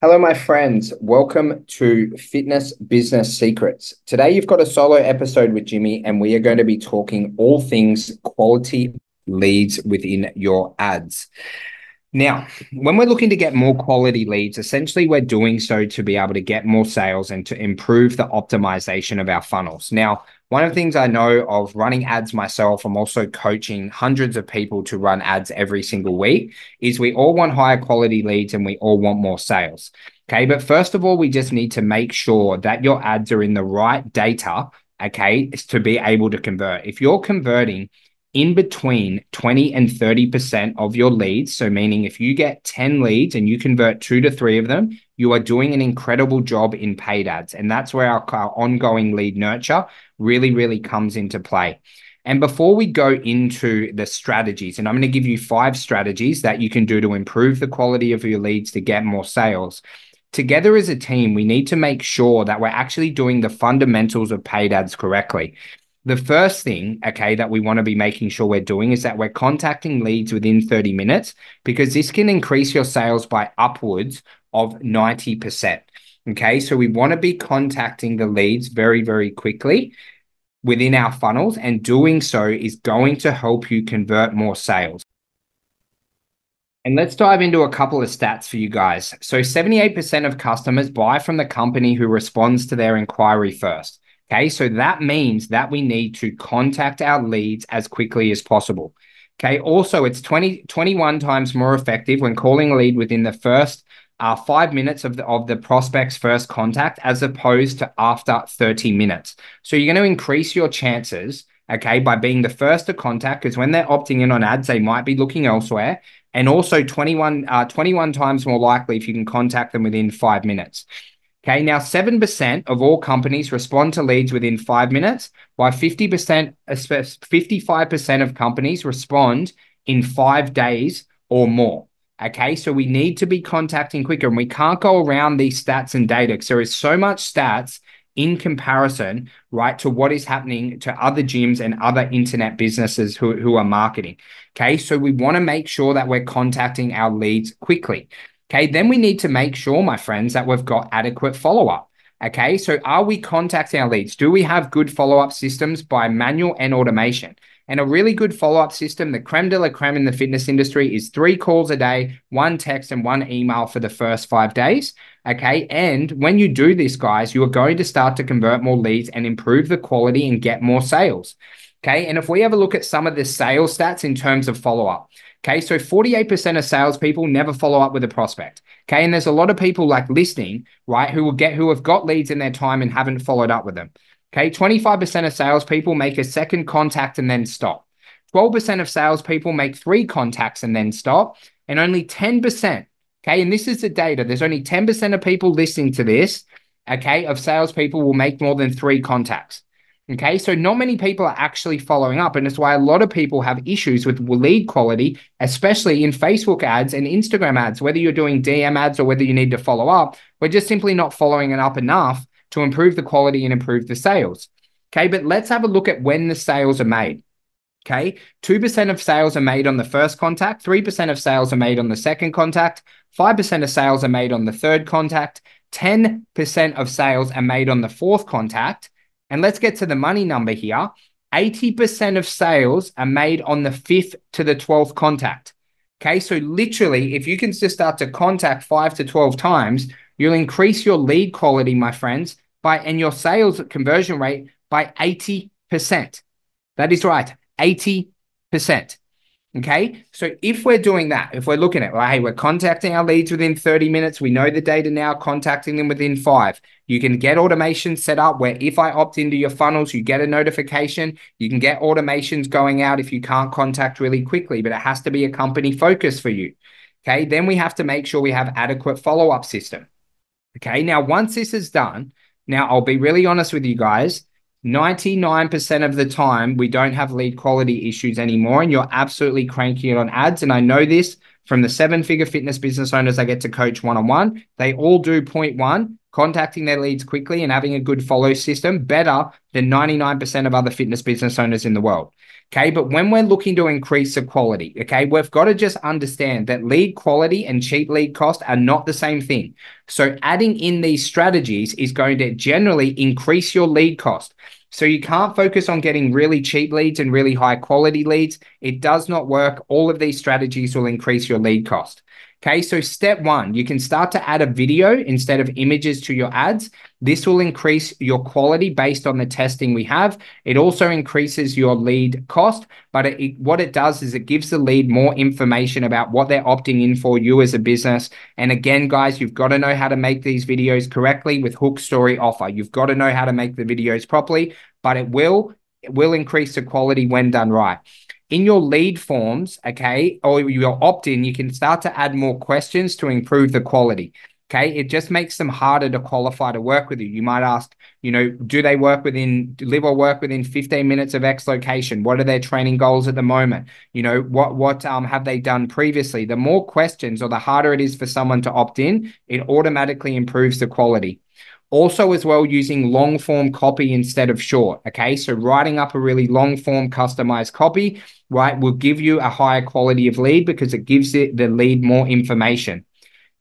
Hello, my friends. Welcome to Fitness Business Secrets. Today, you've got a solo episode with Jimmy, and we are going to be talking all things quality leads within your ads. Now, when we're looking to get more quality leads, essentially we're doing so to be able to get more sales and to improve the optimization of our funnels. Now, one of the things I know of running ads myself, I'm also coaching hundreds of people to run ads every single week, is we all want higher quality leads and we all want more sales. Okay. But first of all, we just need to make sure that your ads are in the right data. Okay. To be able to convert. If you're converting in between 20 and 30% of your leads. So, meaning if you get 10 leads and you convert two to three of them, you are doing an incredible job in paid ads. And that's where our, our ongoing lead nurture really, really comes into play. And before we go into the strategies, and I'm going to give you five strategies that you can do to improve the quality of your leads to get more sales. Together as a team, we need to make sure that we're actually doing the fundamentals of paid ads correctly the first thing, okay, that we want to be making sure we're doing is that we're contacting leads within 30 minutes because this can increase your sales by upwards of 90%. Okay, so we want to be contacting the leads very, very quickly within our funnels, and doing so is going to help you convert more sales. And let's dive into a couple of stats for you guys. So, 78% of customers buy from the company who responds to their inquiry first. Okay, so that means that we need to contact our leads as quickly as possible. Okay, also it's 20, 21 times more effective when calling a lead within the first uh, five minutes of the, of the prospect's first contact as opposed to after 30 minutes. So you're going to increase your chances, okay, by being the first to contact because when they're opting in on ads, they might be looking elsewhere. And also 21, uh, 21 times more likely if you can contact them within five minutes. Okay, now 7% of all companies respond to leads within five minutes, while 50%, 55% of companies respond in five days or more. Okay, so we need to be contacting quicker and we can't go around these stats and data because there is so much stats in comparison, right, to what is happening to other gyms and other internet businesses who, who are marketing. Okay, so we want to make sure that we're contacting our leads quickly. Okay, then we need to make sure, my friends, that we've got adequate follow up. Okay, so are we contacting our leads? Do we have good follow up systems by manual and automation? And a really good follow up system, the creme de la creme in the fitness industry, is three calls a day, one text, and one email for the first five days. Okay. And when you do this, guys, you are going to start to convert more leads and improve the quality and get more sales. Okay. And if we have a look at some of the sales stats in terms of follow up, Okay, so 48% of salespeople never follow up with a prospect. Okay, and there's a lot of people like listening, right, who will get who have got leads in their time and haven't followed up with them. Okay, 25% of salespeople make a second contact and then stop. 12% of salespeople make three contacts and then stop, and only 10%. Okay, and this is the data. There's only 10% of people listening to this. Okay, of salespeople will make more than three contacts. Okay, so not many people are actually following up, and it's why a lot of people have issues with lead quality, especially in Facebook ads and Instagram ads. Whether you're doing DM ads or whether you need to follow up, we're just simply not following it up enough to improve the quality and improve the sales. Okay, but let's have a look at when the sales are made. Okay, 2% of sales are made on the first contact, 3% of sales are made on the second contact, 5% of sales are made on the third contact, 10% of sales are made on the fourth contact. And let's get to the money number here. 80% of sales are made on the fifth to the 12th contact. Okay, so literally, if you can just start to contact five to 12 times, you'll increase your lead quality, my friends, by and your sales conversion rate by 80%. That is right, 80%. Okay. So if we're doing that, if we're looking at, well, hey, we're contacting our leads within 30 minutes, we know the data now, contacting them within five. You can get automation set up where if I opt into your funnels, you get a notification. You can get automations going out if you can't contact really quickly, but it has to be a company focus for you. Okay. Then we have to make sure we have adequate follow up system. Okay. Now, once this is done, now I'll be really honest with you guys. 99% of the time, we don't have lead quality issues anymore, and you're absolutely cranking it on ads. And I know this from the seven figure fitness business owners I get to coach one on one. They all do point one contacting their leads quickly and having a good follow system better than 99% of other fitness business owners in the world. Okay. But when we're looking to increase the quality, okay, we've got to just understand that lead quality and cheap lead cost are not the same thing. So adding in these strategies is going to generally increase your lead cost. So you can't focus on getting really cheap leads and really high quality leads. It does not work. All of these strategies will increase your lead cost. Okay, so step one, you can start to add a video instead of images to your ads. This will increase your quality based on the testing we have. It also increases your lead cost, but it, it, what it does is it gives the lead more information about what they're opting in for you as a business. And again, guys, you've got to know how to make these videos correctly with hook story offer. You've got to know how to make the videos properly, but it will it will increase the quality when done right in your lead forms, okay, or your opt in, you can start to add more questions to improve the quality. Okay. It just makes them harder to qualify to work with you. You might ask, you know, do they work within, live or work within 15 minutes of X location? What are their training goals at the moment? You know, what, what um, have they done previously? The more questions or the harder it is for someone to opt in, it automatically improves the quality. Also, as well, using long form copy instead of short. Okay. So writing up a really long form customized copy, right, will give you a higher quality of lead because it gives it the lead more information.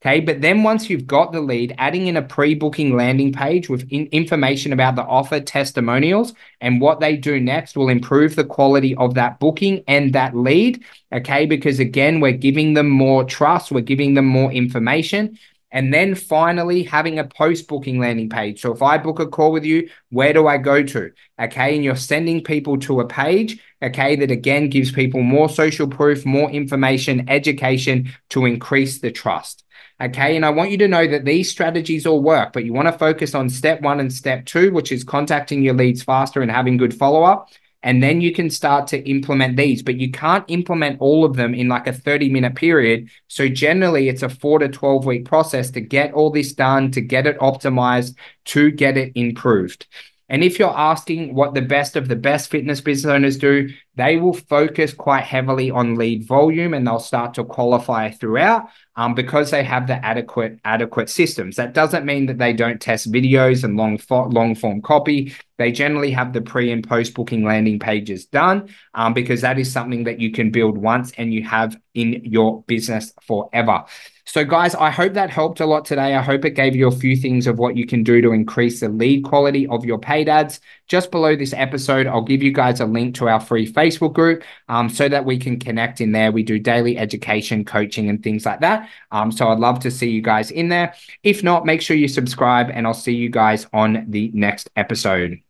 Okay. But then once you've got the lead, adding in a pre booking landing page with in- information about the offer testimonials and what they do next will improve the quality of that booking and that lead. Okay. Because again, we're giving them more trust, we're giving them more information. And then finally, having a post booking landing page. So if I book a call with you, where do I go to? Okay. And you're sending people to a page, okay, that again gives people more social proof, more information, education to increase the trust. Okay. And I want you to know that these strategies all work, but you want to focus on step one and step two, which is contacting your leads faster and having good follow up and then you can start to implement these but you can't implement all of them in like a 30 minute period. So generally it's a 4 to 12 week process to get all this done to get it optimized to get it improved. And if you're asking what the best of the best fitness business owners do, they will focus quite heavily on lead volume and they'll start to qualify throughout um, because they have the adequate adequate systems. That doesn't mean that they don't test videos and long long form copy. They generally have the pre and post booking landing pages done um, because that is something that you can build once and you have in your business forever. So, guys, I hope that helped a lot today. I hope it gave you a few things of what you can do to increase the lead quality of your paid ads. Just below this episode, I'll give you guys a link to our free Facebook group um, so that we can connect in there. We do daily education, coaching, and things like that. Um, so, I'd love to see you guys in there. If not, make sure you subscribe, and I'll see you guys on the next episode.